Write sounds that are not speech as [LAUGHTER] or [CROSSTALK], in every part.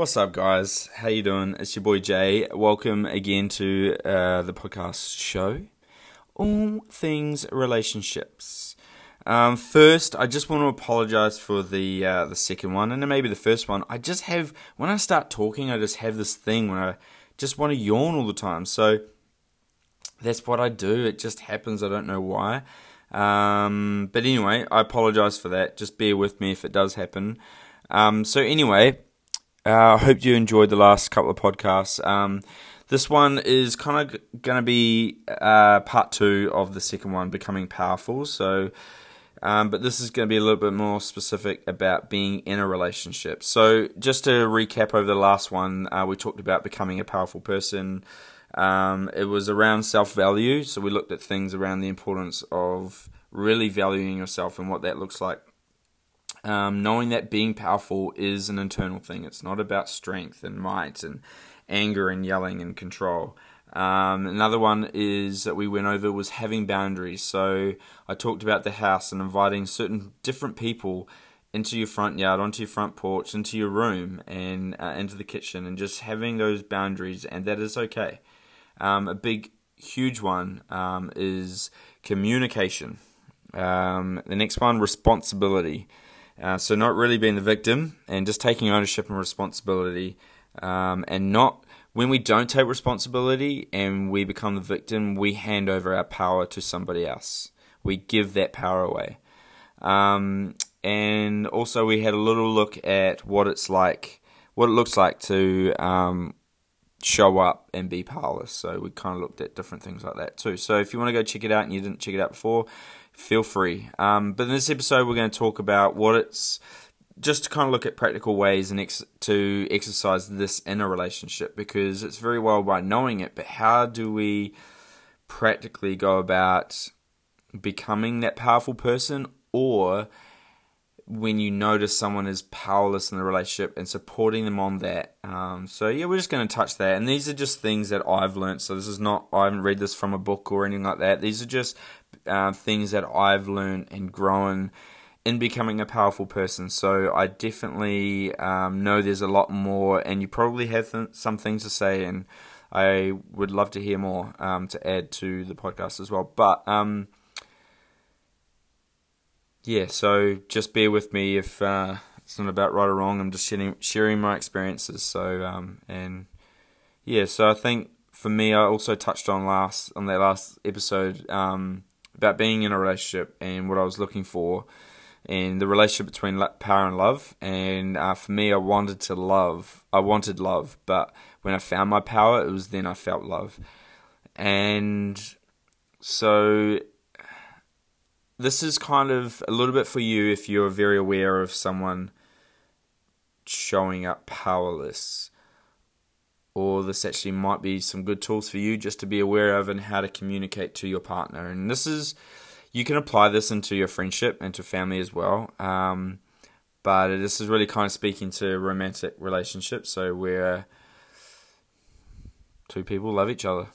What's up, guys? How you doing? It's your boy Jay. Welcome again to uh, the podcast show, all things relationships. Um, first, I just want to apologize for the uh, the second one, and then maybe the first one. I just have when I start talking, I just have this thing where I just want to yawn all the time. So that's what I do. It just happens. I don't know why. Um, but anyway, I apologize for that. Just bear with me if it does happen. Um, so anyway, uh, I hope you enjoyed the last couple of podcasts. Um, this one is kind of going to be uh, part two of the second one, becoming powerful. So, um, but this is going to be a little bit more specific about being in a relationship. So, just to recap over the last one, uh, we talked about becoming a powerful person. Um, it was around self value. So, we looked at things around the importance of really valuing yourself and what that looks like um, knowing that being powerful is an internal thing. It's not about strength and might and anger and yelling and control. Um, another one is that we went over was having boundaries. So I talked about the house and inviting certain different people into your front yard, onto your front porch, into your room, and uh, into the kitchen, and just having those boundaries, and that is okay. Um, a big, huge one um, is communication. Um, the next one, responsibility. Uh, so not really being the victim and just taking ownership and responsibility, um, and not when we don't take responsibility and we become the victim, we hand over our power to somebody else. We give that power away. Um, and also, we had a little look at what it's like, what it looks like to um, show up and be powerless. So we kind of looked at different things like that too. So if you want to go check it out and you didn't check it out before, feel free. Um, but in this episode, we're going to talk about what it's just to kind of look at practical ways and ex- to exercise this in a relationship because it's very well by knowing it, but how do we practically go about becoming that powerful person or when you notice someone is powerless in the relationship and supporting them on that. Um, so yeah, we're just going to touch that, and these are just things that I've learned. So this is not I haven't read this from a book or anything like that. These are just uh, things that I've learned and grown in becoming a powerful person. So I definitely um, know there's a lot more, and you probably have th- some things to say, and I would love to hear more um, to add to the podcast as well. But um, yeah, so just bear with me if uh, it's not about right or wrong. I'm just sharing sharing my experiences. So um, and yeah, so I think for me, I also touched on last on that last episode um, about being in a relationship and what I was looking for, and the relationship between power and love. And uh, for me, I wanted to love. I wanted love, but when I found my power, it was then I felt love. And so this is kind of a little bit for you if you're very aware of someone showing up powerless. Or this actually might be some good tools for you just to be aware of and how to communicate to your partner. And this is, you can apply this into your friendship and to family as well. Um, but this is really kind of speaking to romantic relationships. So where two people love each other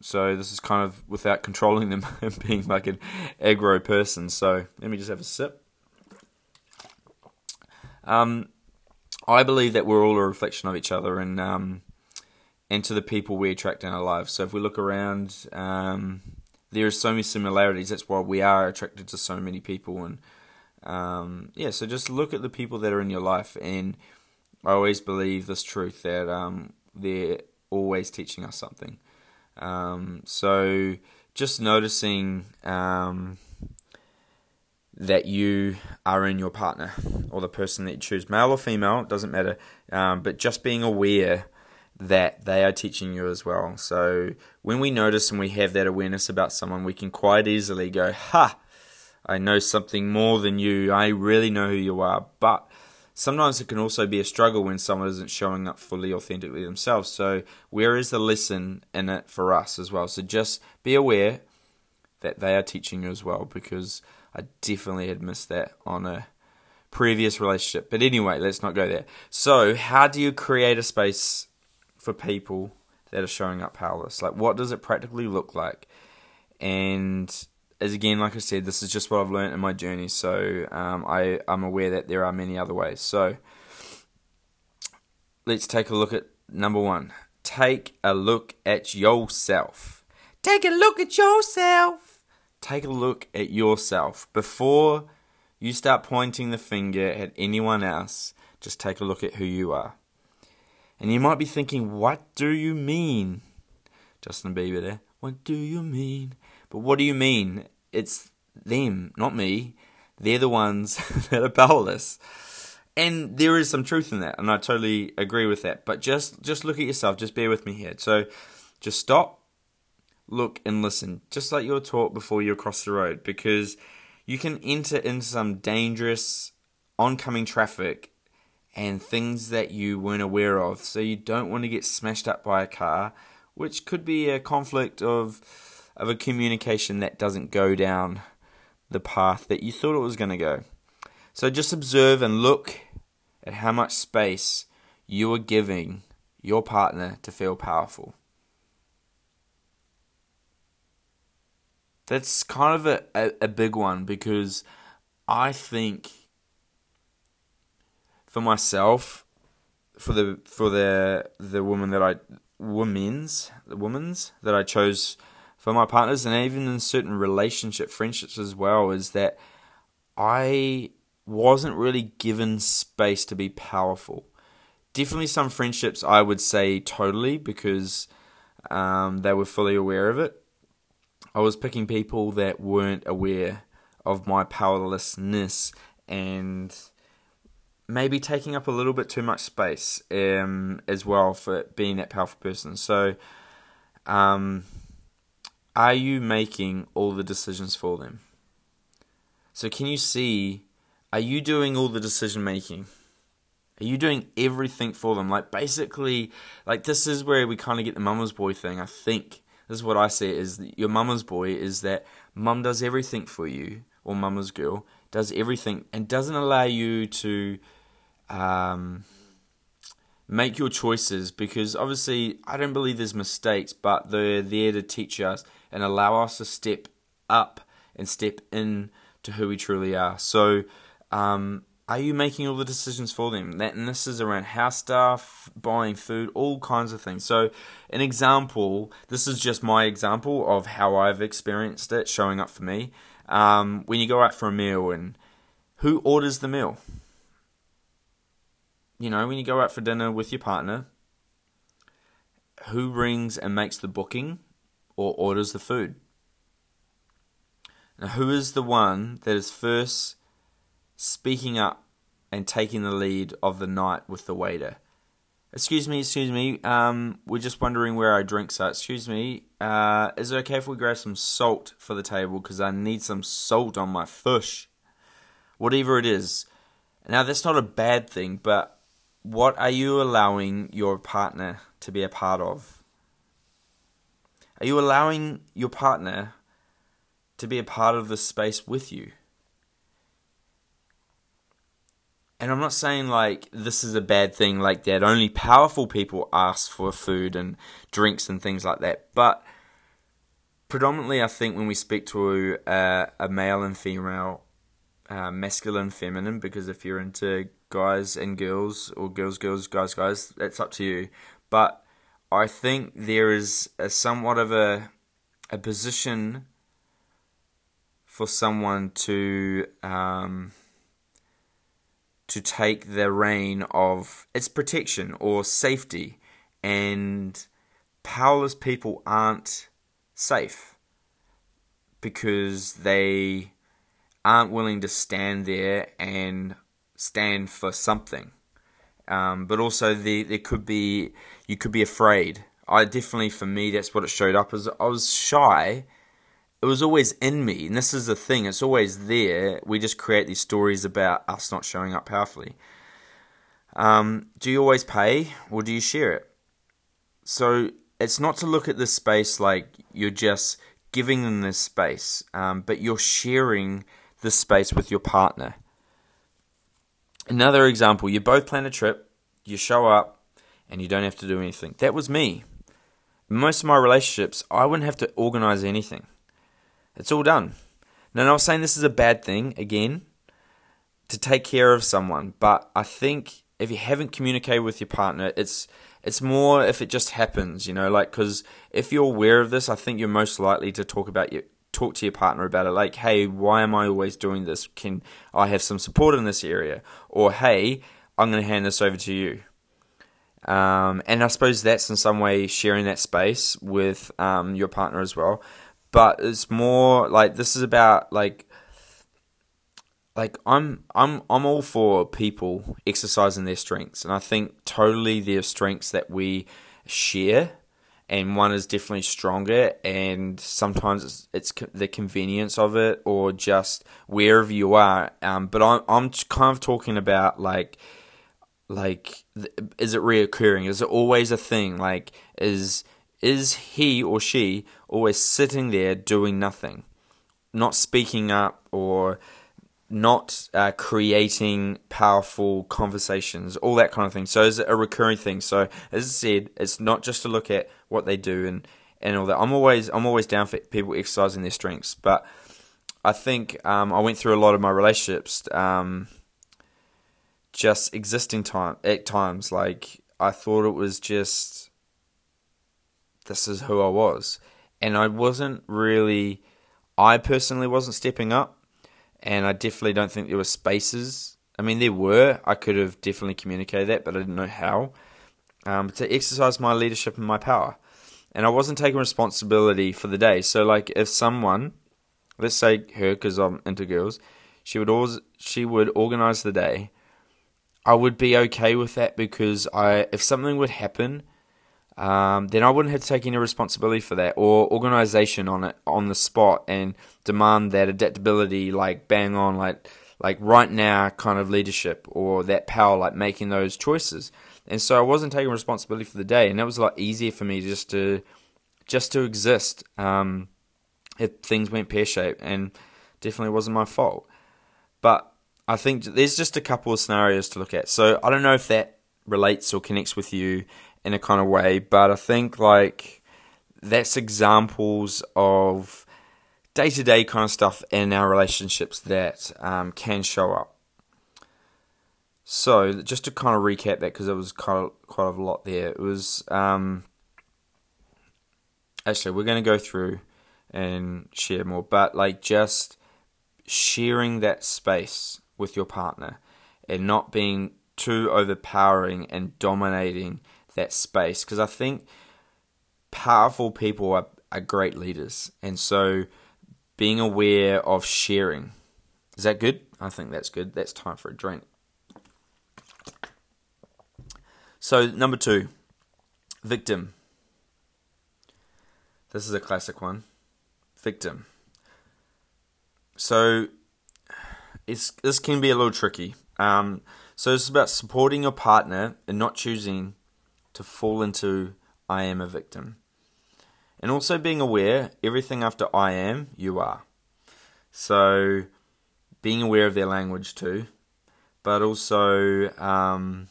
so this is kind of without controlling them [LAUGHS] and being like an aggro person. So let me just have a sip. Um, I believe that we're all a reflection of each other and um, and to the people we attract in our lives. So if we look around, um, there are so many similarities. That's why we are attracted to so many people. And um, yeah, so just look at the people that are in your life. And I always believe this truth that um, they're always teaching us something. Um, so just noticing um, that you are in your partner or the person that you choose, male or female, doesn't matter, um, but just being aware that they are teaching you as well. So when we notice and we have that awareness about someone, we can quite easily go, Ha, I know something more than you. I really know who you are. But sometimes it can also be a struggle when someone isn't showing up fully authentically themselves. So, where is the lesson in it for us as well? So, just be aware that they are teaching you as well because I definitely had missed that on a previous relationship. But anyway, let's not go there. So, how do you create a space for people that are showing up powerless? Like, what does it practically look like? And as again, like I said, this is just what I've learned in my journey. So um, I I'm aware that there are many other ways. So let's take a look at number one. Take a look at yourself. Take a look at yourself. Take a look at yourself. Before you start pointing the finger at anyone else, just take a look at who you are. And you might be thinking, what do you mean? Justin Bieber there. What do you mean? But what do you mean? It's them, not me. They're the ones [LAUGHS] that are powerless. And there is some truth in that, and I totally agree with that. But just just look at yourself, just bear with me here. So just stop, look and listen, just like you were taught before you cross the road, because you can enter into some dangerous oncoming traffic and things that you weren't aware of. So you don't want to get smashed up by a car, which could be a conflict of of a communication that doesn't go down the path that you thought it was going to go. So just observe and look at how much space you are giving your partner to feel powerful. That's kind of a, a, a big one because I think for myself, for the for the the woman that I women's the women's that I chose for my partners and even in certain relationship friendships as well is that I wasn't really given space to be powerful. Definitely some friendships I would say totally because um, they were fully aware of it. I was picking people that weren't aware of my powerlessness and maybe taking up a little bit too much space um, as well for being that powerful person. So, um, are you making all the decisions for them? So, can you see, are you doing all the decision making? Are you doing everything for them? Like, basically, like, this is where we kind of get the mama's boy thing. I think this is what I see is your mama's boy is that mum does everything for you, or mama's girl does everything and doesn't allow you to um, make your choices because obviously I don't believe there's mistakes, but they're there to teach us and allow us to step up and step in to who we truly are. So, um, are you making all the decisions for them? That, and this is around house stuff, buying food, all kinds of things. So, an example, this is just my example of how I've experienced it showing up for me. Um, when you go out for a meal and who orders the meal? You know, when you go out for dinner with your partner, who rings and makes the booking or orders the food. Now, who is the one that is first speaking up and taking the lead of the night with the waiter? Excuse me, excuse me. Um, we're just wondering where our drinks are. Excuse me. Uh, is it okay if we grab some salt for the table? Because I need some salt on my fish. Whatever it is. Now, that's not a bad thing, but what are you allowing your partner to be a part of? Are you allowing your partner to be a part of this space with you? And I'm not saying like this is a bad thing like that. Only powerful people ask for food and drinks and things like that. But predominantly, I think when we speak to a, a male and female, uh, masculine, feminine, because if you're into guys and girls or girls, girls, guys, guys, that's up to you. But I think there is a somewhat of a a position for someone to um, to take the rein of its protection or safety, and powerless people aren't safe because they aren't willing to stand there and stand for something. Um, but also, the, there could be you could be afraid. I definitely, for me, that's what it showed up as. I was shy. It was always in me, and this is the thing. It's always there. We just create these stories about us not showing up powerfully. Um, do you always pay, or do you share it? So it's not to look at this space like you're just giving them this space, um, but you're sharing this space with your partner. Another example: you both plan a trip, you show up, and you don't have to do anything. That was me. Most of my relationships, I wouldn't have to organize anything. It's all done. Now, I'm not saying this is a bad thing, again, to take care of someone, but I think if you haven't communicated with your partner, it's it's more if it just happens, you know, like because if you're aware of this, I think you're most likely to talk about your talk to your partner about it. Like, hey, why am I always doing this? Can I have some support in this area? Or hey, I'm going to hand this over to you. Um, and I suppose that's in some way sharing that space with um, your partner as well. But it's more like this is about like like I'm I'm I'm all for people exercising their strengths, and I think totally there are strengths that we share, and one is definitely stronger, and sometimes it's, it's the convenience of it, or just wherever you are. Um, but I'm I'm kind of talking about like like is it reoccurring? Is it always a thing? Like is is he or she always sitting there doing nothing, not speaking up or not uh, creating powerful conversations, all that kind of thing. So it's a recurring thing. So as I said, it's not just to look at what they do and, and all that. I'm always I'm always down for people exercising their strengths, but I think um, I went through a lot of my relationships um, just existing time at times. Like I thought it was just this is who I was, and I wasn't really. I personally wasn't stepping up and I definitely don't think there were spaces. I mean, there were. I could have definitely communicated that, but I didn't know how. Um, to exercise my leadership and my power, and I wasn't taking responsibility for the day. So, like, if someone, let's say her, because I'm into girls, she would always she would organize the day. I would be okay with that because I, if something would happen um, then I wouldn't have to take any responsibility for that or organization on it on the spot and demand that adaptability, like bang on, like like right now kind of leadership or that power, like making those choices. And so I wasn't taking responsibility for the day, and that was a lot easier for me just to just to exist. Um, if things went pear shaped, and definitely wasn't my fault. But I think there's just a couple of scenarios to look at. So I don't know if that relates or connects with you in a kind of way, but I think like that's examples of day to day kind of stuff in our relationships that um, can show up. So just to kind of recap that because it was quite a, quite a lot there. It was um, actually we're going to go through and share more, but like just sharing that space with your partner and not being too overpowering and dominating that space because I think powerful people are, are great leaders. And so being aware of sharing. Is that good? I think that's good. That's time for a drink. So, number two, victim. This is a classic one. Victim. So, it's, this can be a little tricky. Um, so, it's about supporting your partner and not choosing to fall into I am a victim. And also being aware everything after I am, you are. So being aware of their language too, but also um,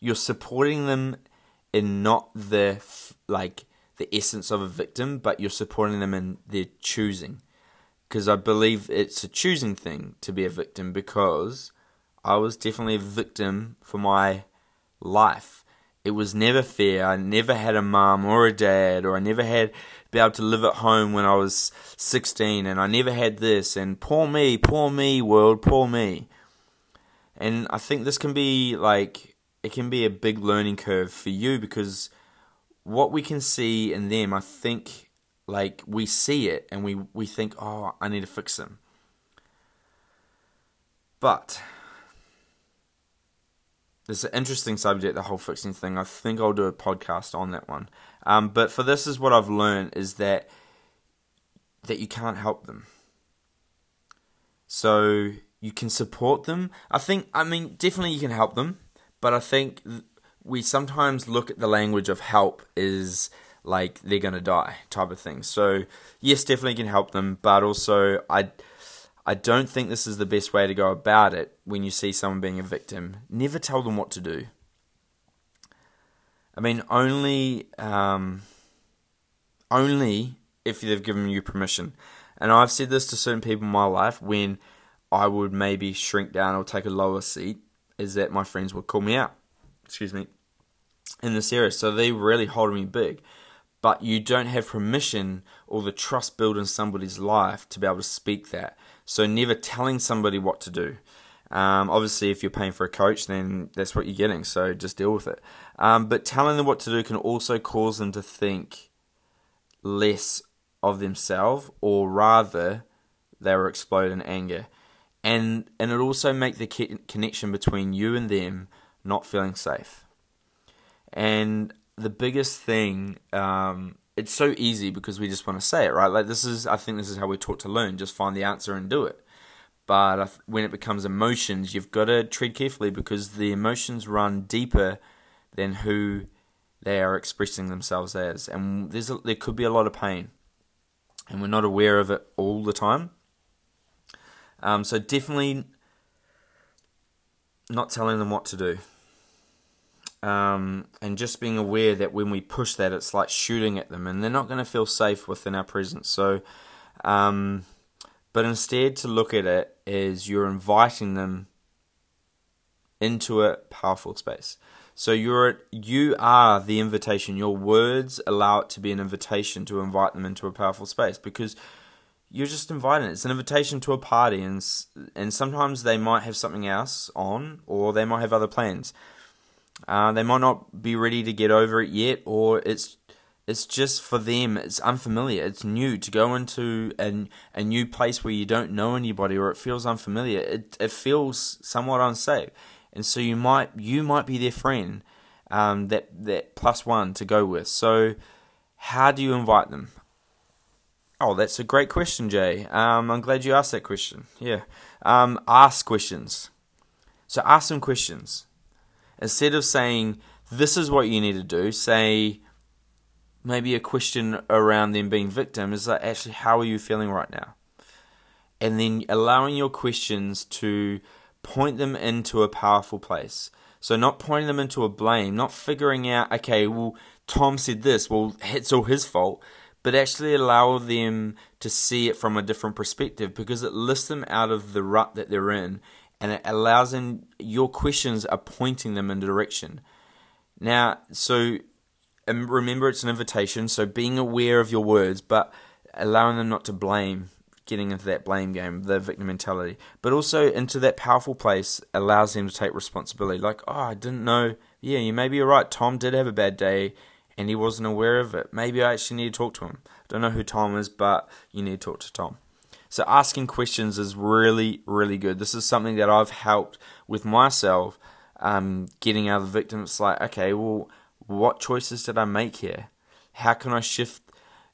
you're supporting them in not the like the essence of a victim, but you're supporting them in their choosing. Because I believe it's a choosing thing to be a victim because I was definitely a victim for my life it was never fair. I never had a mum or a dad, or I never had be able to live at home when I was 16, and I never had this. And poor me, poor me, world, poor me. And I think this can be like it can be a big learning curve for you because what we can see in them, I think, like we see it and we we think, oh, I need to fix them. But it's an interesting subject, the whole fixing thing. I think I'll do a podcast on that one. Um, but for this is what I've learned is that that you can't help them. So you can support them. I think I mean definitely you can help them, but I think we sometimes look at the language of help is like they're gonna die type of thing. So yes, definitely can help them, but also I I don't think this is the best way to go about it when you see someone being a victim. Never tell them what to do. I mean, only um, only if they've given you permission. And I've said this to certain people in my life when I would maybe shrink down or take a lower seat is that my friends would call me out. Excuse me. In this area, so they really hold me big. But you don't have permission or the trust built in somebody's life to be able to speak that. So never telling somebody what to do. Um, obviously, if you're paying for a coach, then that's what you're getting. So just deal with it. Um, but telling them what to do can also cause them to think less of themselves, or rather, they will explode in anger. And and it also make the connection between you and them not feeling safe. And the biggest thing, um, it's so easy because we just want to say it, right? Like this is, I think this is how we're taught to learn: just find the answer and do it. But when it becomes emotions, you've got to tread carefully because the emotions run deeper than who they are expressing themselves as, and there's a, there could be a lot of pain, and we're not aware of it all the time. Um, so definitely not telling them what to do. Um, and just being aware that when we push that, it's like shooting at them, and they're not going to feel safe within our presence. So, um, but instead to look at it as you're inviting them into a powerful space. So you're you are the invitation. Your words allow it to be an invitation to invite them into a powerful space because you're just inviting. It's an invitation to a party, and and sometimes they might have something else on, or they might have other plans. Uh, they might not be ready to get over it yet, or it's it's just for them, it's unfamiliar, it's new to go into an, a new place where you don't know anybody or it feels unfamiliar. It, it feels somewhat unsafe. And so you might you might be their friend, um, that that plus one to go with. So how do you invite them? Oh, that's a great question, Jay. Um, I'm glad you asked that question. Yeah, um, ask questions. So ask them questions instead of saying this is what you need to do. Say maybe a question around them being victim is like actually how are you feeling right now and then allowing your questions to point them into a powerful place so not pointing them into a blame not figuring out okay well tom said this well it's all his fault but actually allow them to see it from a different perspective because it lifts them out of the rut that they're in and it allows them your questions are pointing them in direction now so um, remember it's an invitation, so being aware of your words, but allowing them not to blame, getting into that blame game, the victim mentality, but also into that powerful place allows them to take responsibility. Like, oh, I didn't know. Yeah, you maybe you're right. Tom did have a bad day, and he wasn't aware of it. Maybe I actually need to talk to him. I Don't know who Tom is, but you need to talk to Tom. So asking questions is really, really good. This is something that I've helped with myself, um, getting out of the victim. It's like, okay, well what choices did I make here? How can I shift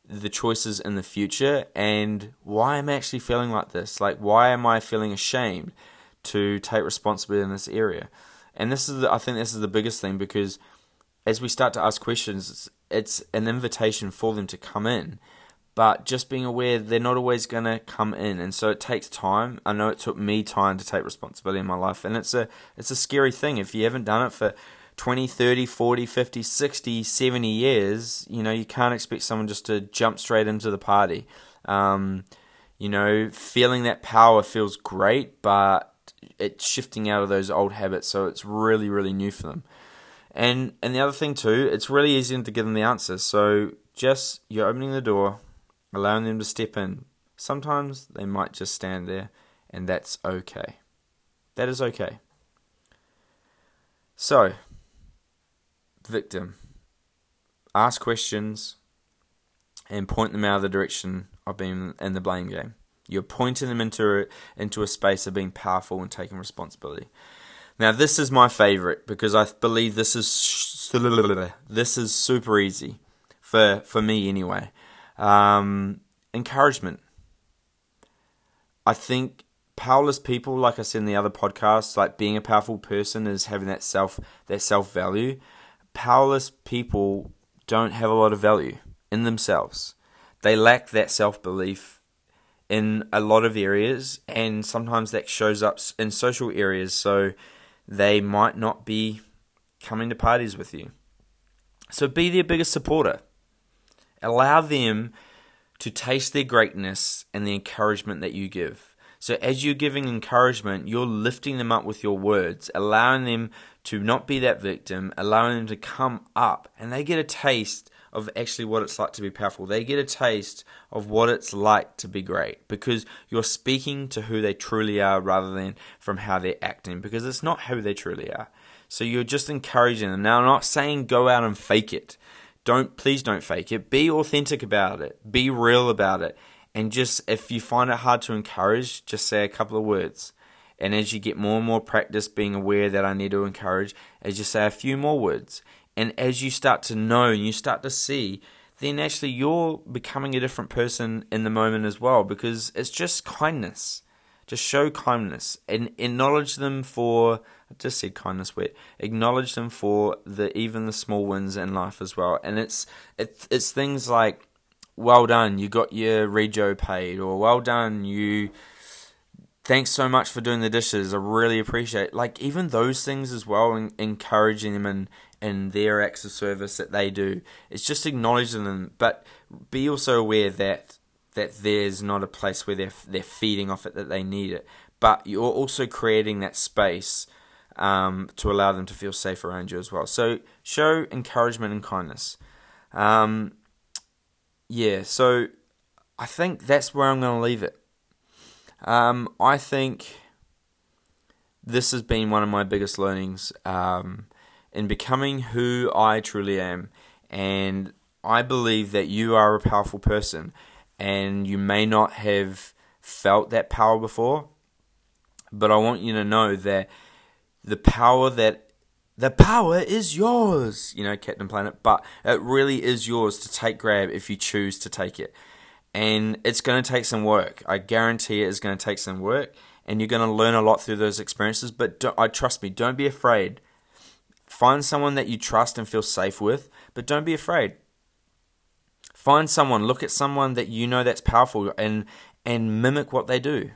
the choices in the future? And why am I actually feeling like this? Like, why am I feeling ashamed to take responsibility in this area? And this is, the, I think, this is the biggest thing because as we start to ask questions, it's, it's an invitation for them to come in but just being aware they're not always going to come in and so it takes time i know it took me time to take responsibility in my life and it's a it's a scary thing if you haven't done it for 20, 30, 40, 50, 60, 70 years, you know, you can't expect someone just to jump straight into the party. Um, you know, feeling that power feels great, but it's shifting out of those old habits, so it's really, really new for them. And and the other thing too, it's really easy to give them the answer. So just you're opening the door, allowing them to step in. Sometimes they might just stand there, and that's okay. That is okay. So, victim. Ask questions and point them out of the direction of being in the blame game. You're pointing them into a, into a space of being powerful and taking responsibility. Now, this is my favorite because I believe this is this is super easy for for me anyway. Um, encouragement. I think powerless people, like I said in the other podcast, like being a powerful person is having that self that self value powerless people don't have a lot of value in themselves. They lack that self belief in a lot of areas, and sometimes that shows up in social areas, so they might not be coming to parties with you. So be their biggest supporter. Allow them to taste their greatness and the encouragement that you give. So as you're giving encouragement, you're lifting them up with your words, allowing them to not be that victim, allowing them to come up, and they get a taste of actually what it's like to be powerful. They get a taste of what it's like to be great because you're speaking to who they truly are rather than from how they're acting because it's not who they truly are. So you're just encouraging them. Now, I'm not saying go out and fake it. Don't please don't fake it. Be authentic about it. Be real about it. And just if you find it hard to encourage, just say a couple of words. And as you get more and more practice being aware that I need to encourage, as you say a few more words, and as you start to know and you start to see, then actually you're becoming a different person in the moment as well because it's just kindness. Just show kindness and acknowledge them for. I just said kindness. Where acknowledge them for the even the small wins in life as well. And it's it's it's things like, well done, you got your rego paid, or well done, you thanks so much for doing the dishes. I really appreciate like even those things as well, and encouraging them and in their acts of service that they do. It's just acknowledging them, but be also aware that that there's not a place where they're they're feeding off it that they need it, but you're also creating that space um, to allow them to feel safe around you as well. So show encouragement and kindness. Um, yeah, so I think that's where I'm going to leave it. Um, I think this has been one of my biggest learnings um, in becoming who I truly am. And I believe that you are a powerful person and you may not have felt that power before, but I want you to know that the power that the power is yours, you know, Captain Planet, but it really is yours to take grab if you choose to take it. And it's going to take some work. I guarantee it is going to take some work, and you're going to learn a lot through those experiences. But I trust me, don't be afraid. Find someone that you trust and feel safe with, but don't be afraid. Find someone, look at someone that you know that's powerful and and mimic what they do.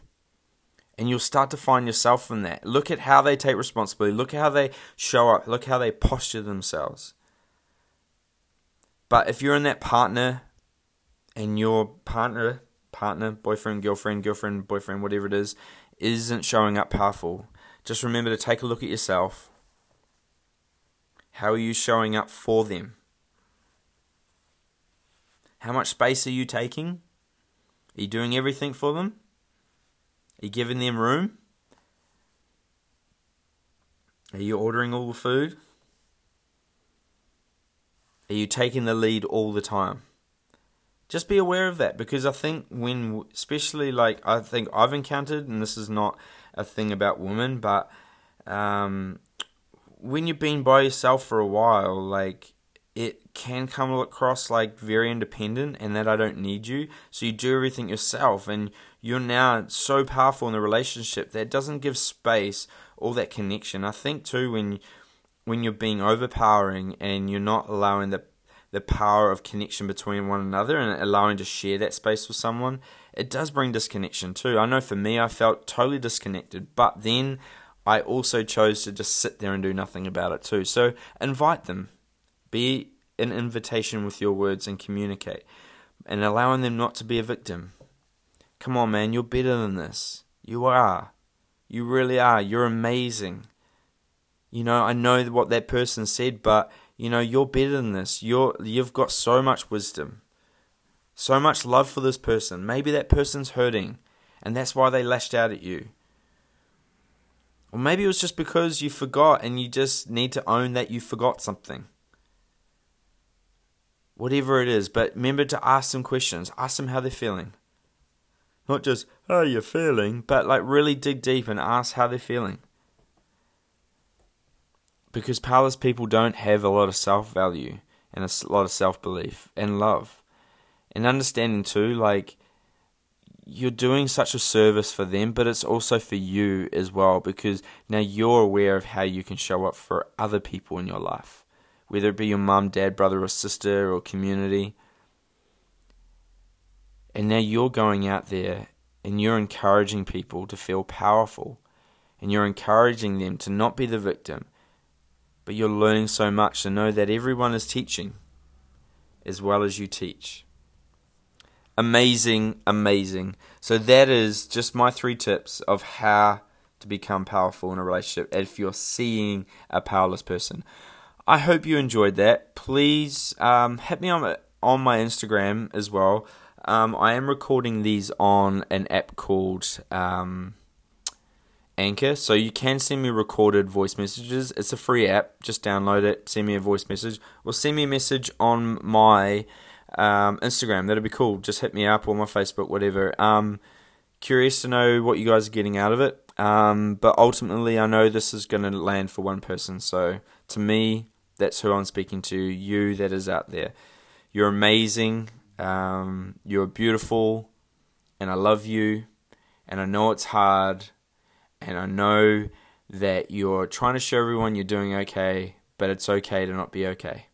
And you'll start to find yourself in that. Look at how they take responsibility. Look at how they show up. Look how they posture themselves. But if you're in that partner and your partner, partner, boyfriend, girlfriend, girlfriend, boyfriend, whatever it is, isn't showing up powerful, just remember to take a look at yourself. How are you showing up for them? How much space are you taking? Are you doing everything for them? Are you giving them room? Are you ordering all the food? Are you taking the lead all the time? Just be aware of that because I think when, especially like I think I've encountered, and this is not a thing about women, but um, when you've been by yourself for a while, like it can come across like very independent and that I don't need you. So you do everything yourself and you're now so powerful in the relationship that doesn't give space or that connection. I think too when when you're being overpowering and you're not allowing the the power of connection between one another and allowing to share that space with someone, it does bring disconnection too. I know for me I felt totally disconnected, but then I also chose to just sit there and do nothing about it too. So invite them be an invitation with your words and communicate, and allowing them not to be a victim. Come on, man, you're better than this. You are. You really are. You're amazing. You know, I know what that person said, but you know, you're better than this. You're you've got so much wisdom. So much love for this person. Maybe that person's hurting, and that's why they lashed out at you. Or maybe it was just because you forgot and you just need to own that you forgot something whatever it is. But remember to ask them questions. Ask them how they're feeling. Not just, how you're feeling, but like really dig deep and ask how they're feeling. Because powerless people don't have a lot of self value and a lot of self belief and love. And understanding too, like, you're doing such a service for them, but it's also for you as well because now you're aware of how you can show up for other people in your life whether it be your mum, dad, brother, or sister, or community. And now you're going out there and you're encouraging people to feel powerful. And you're encouraging them to not be the victim. But you're learning so much to know that everyone is teaching as well as you teach. amazing, amazing. So that is just my three tips of how to become powerful in a relationship if you're seeing a powerless person. I hope you enjoyed that. Please um, hit me on on my Instagram as well. Um, I am recording these on an app called um, Anchor, so you can send me recorded voice messages. It's a free app. Just download it, send me a voice message, or send me a message on my um, Instagram. That'd be cool. Just hit me up or my Facebook, whatever. Um, curious to know what you guys are getting out of it. Um, but ultimately, I know this is going to land for one person. So to me, that's who I'm speaking to. You that is out there. You're amazing. Um, you're beautiful, and I love you. And I know it's hard and I know that you're trying to show everyone you're doing okay, but it's okay to not be okay.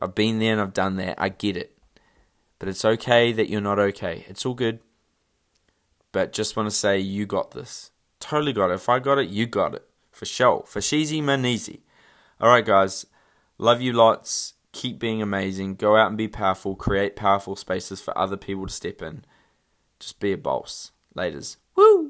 I've been there and I've done that. I get it. But it's okay that you're not okay. It's all good. But just want to say you got this. Totally got it. If I got it, you got it. For sure. For sheezy man easy. Alright guys. Love you lots. Keep being amazing. Go out and be powerful. Create powerful spaces for other people to step in. Just be a boss. Laters. Woo!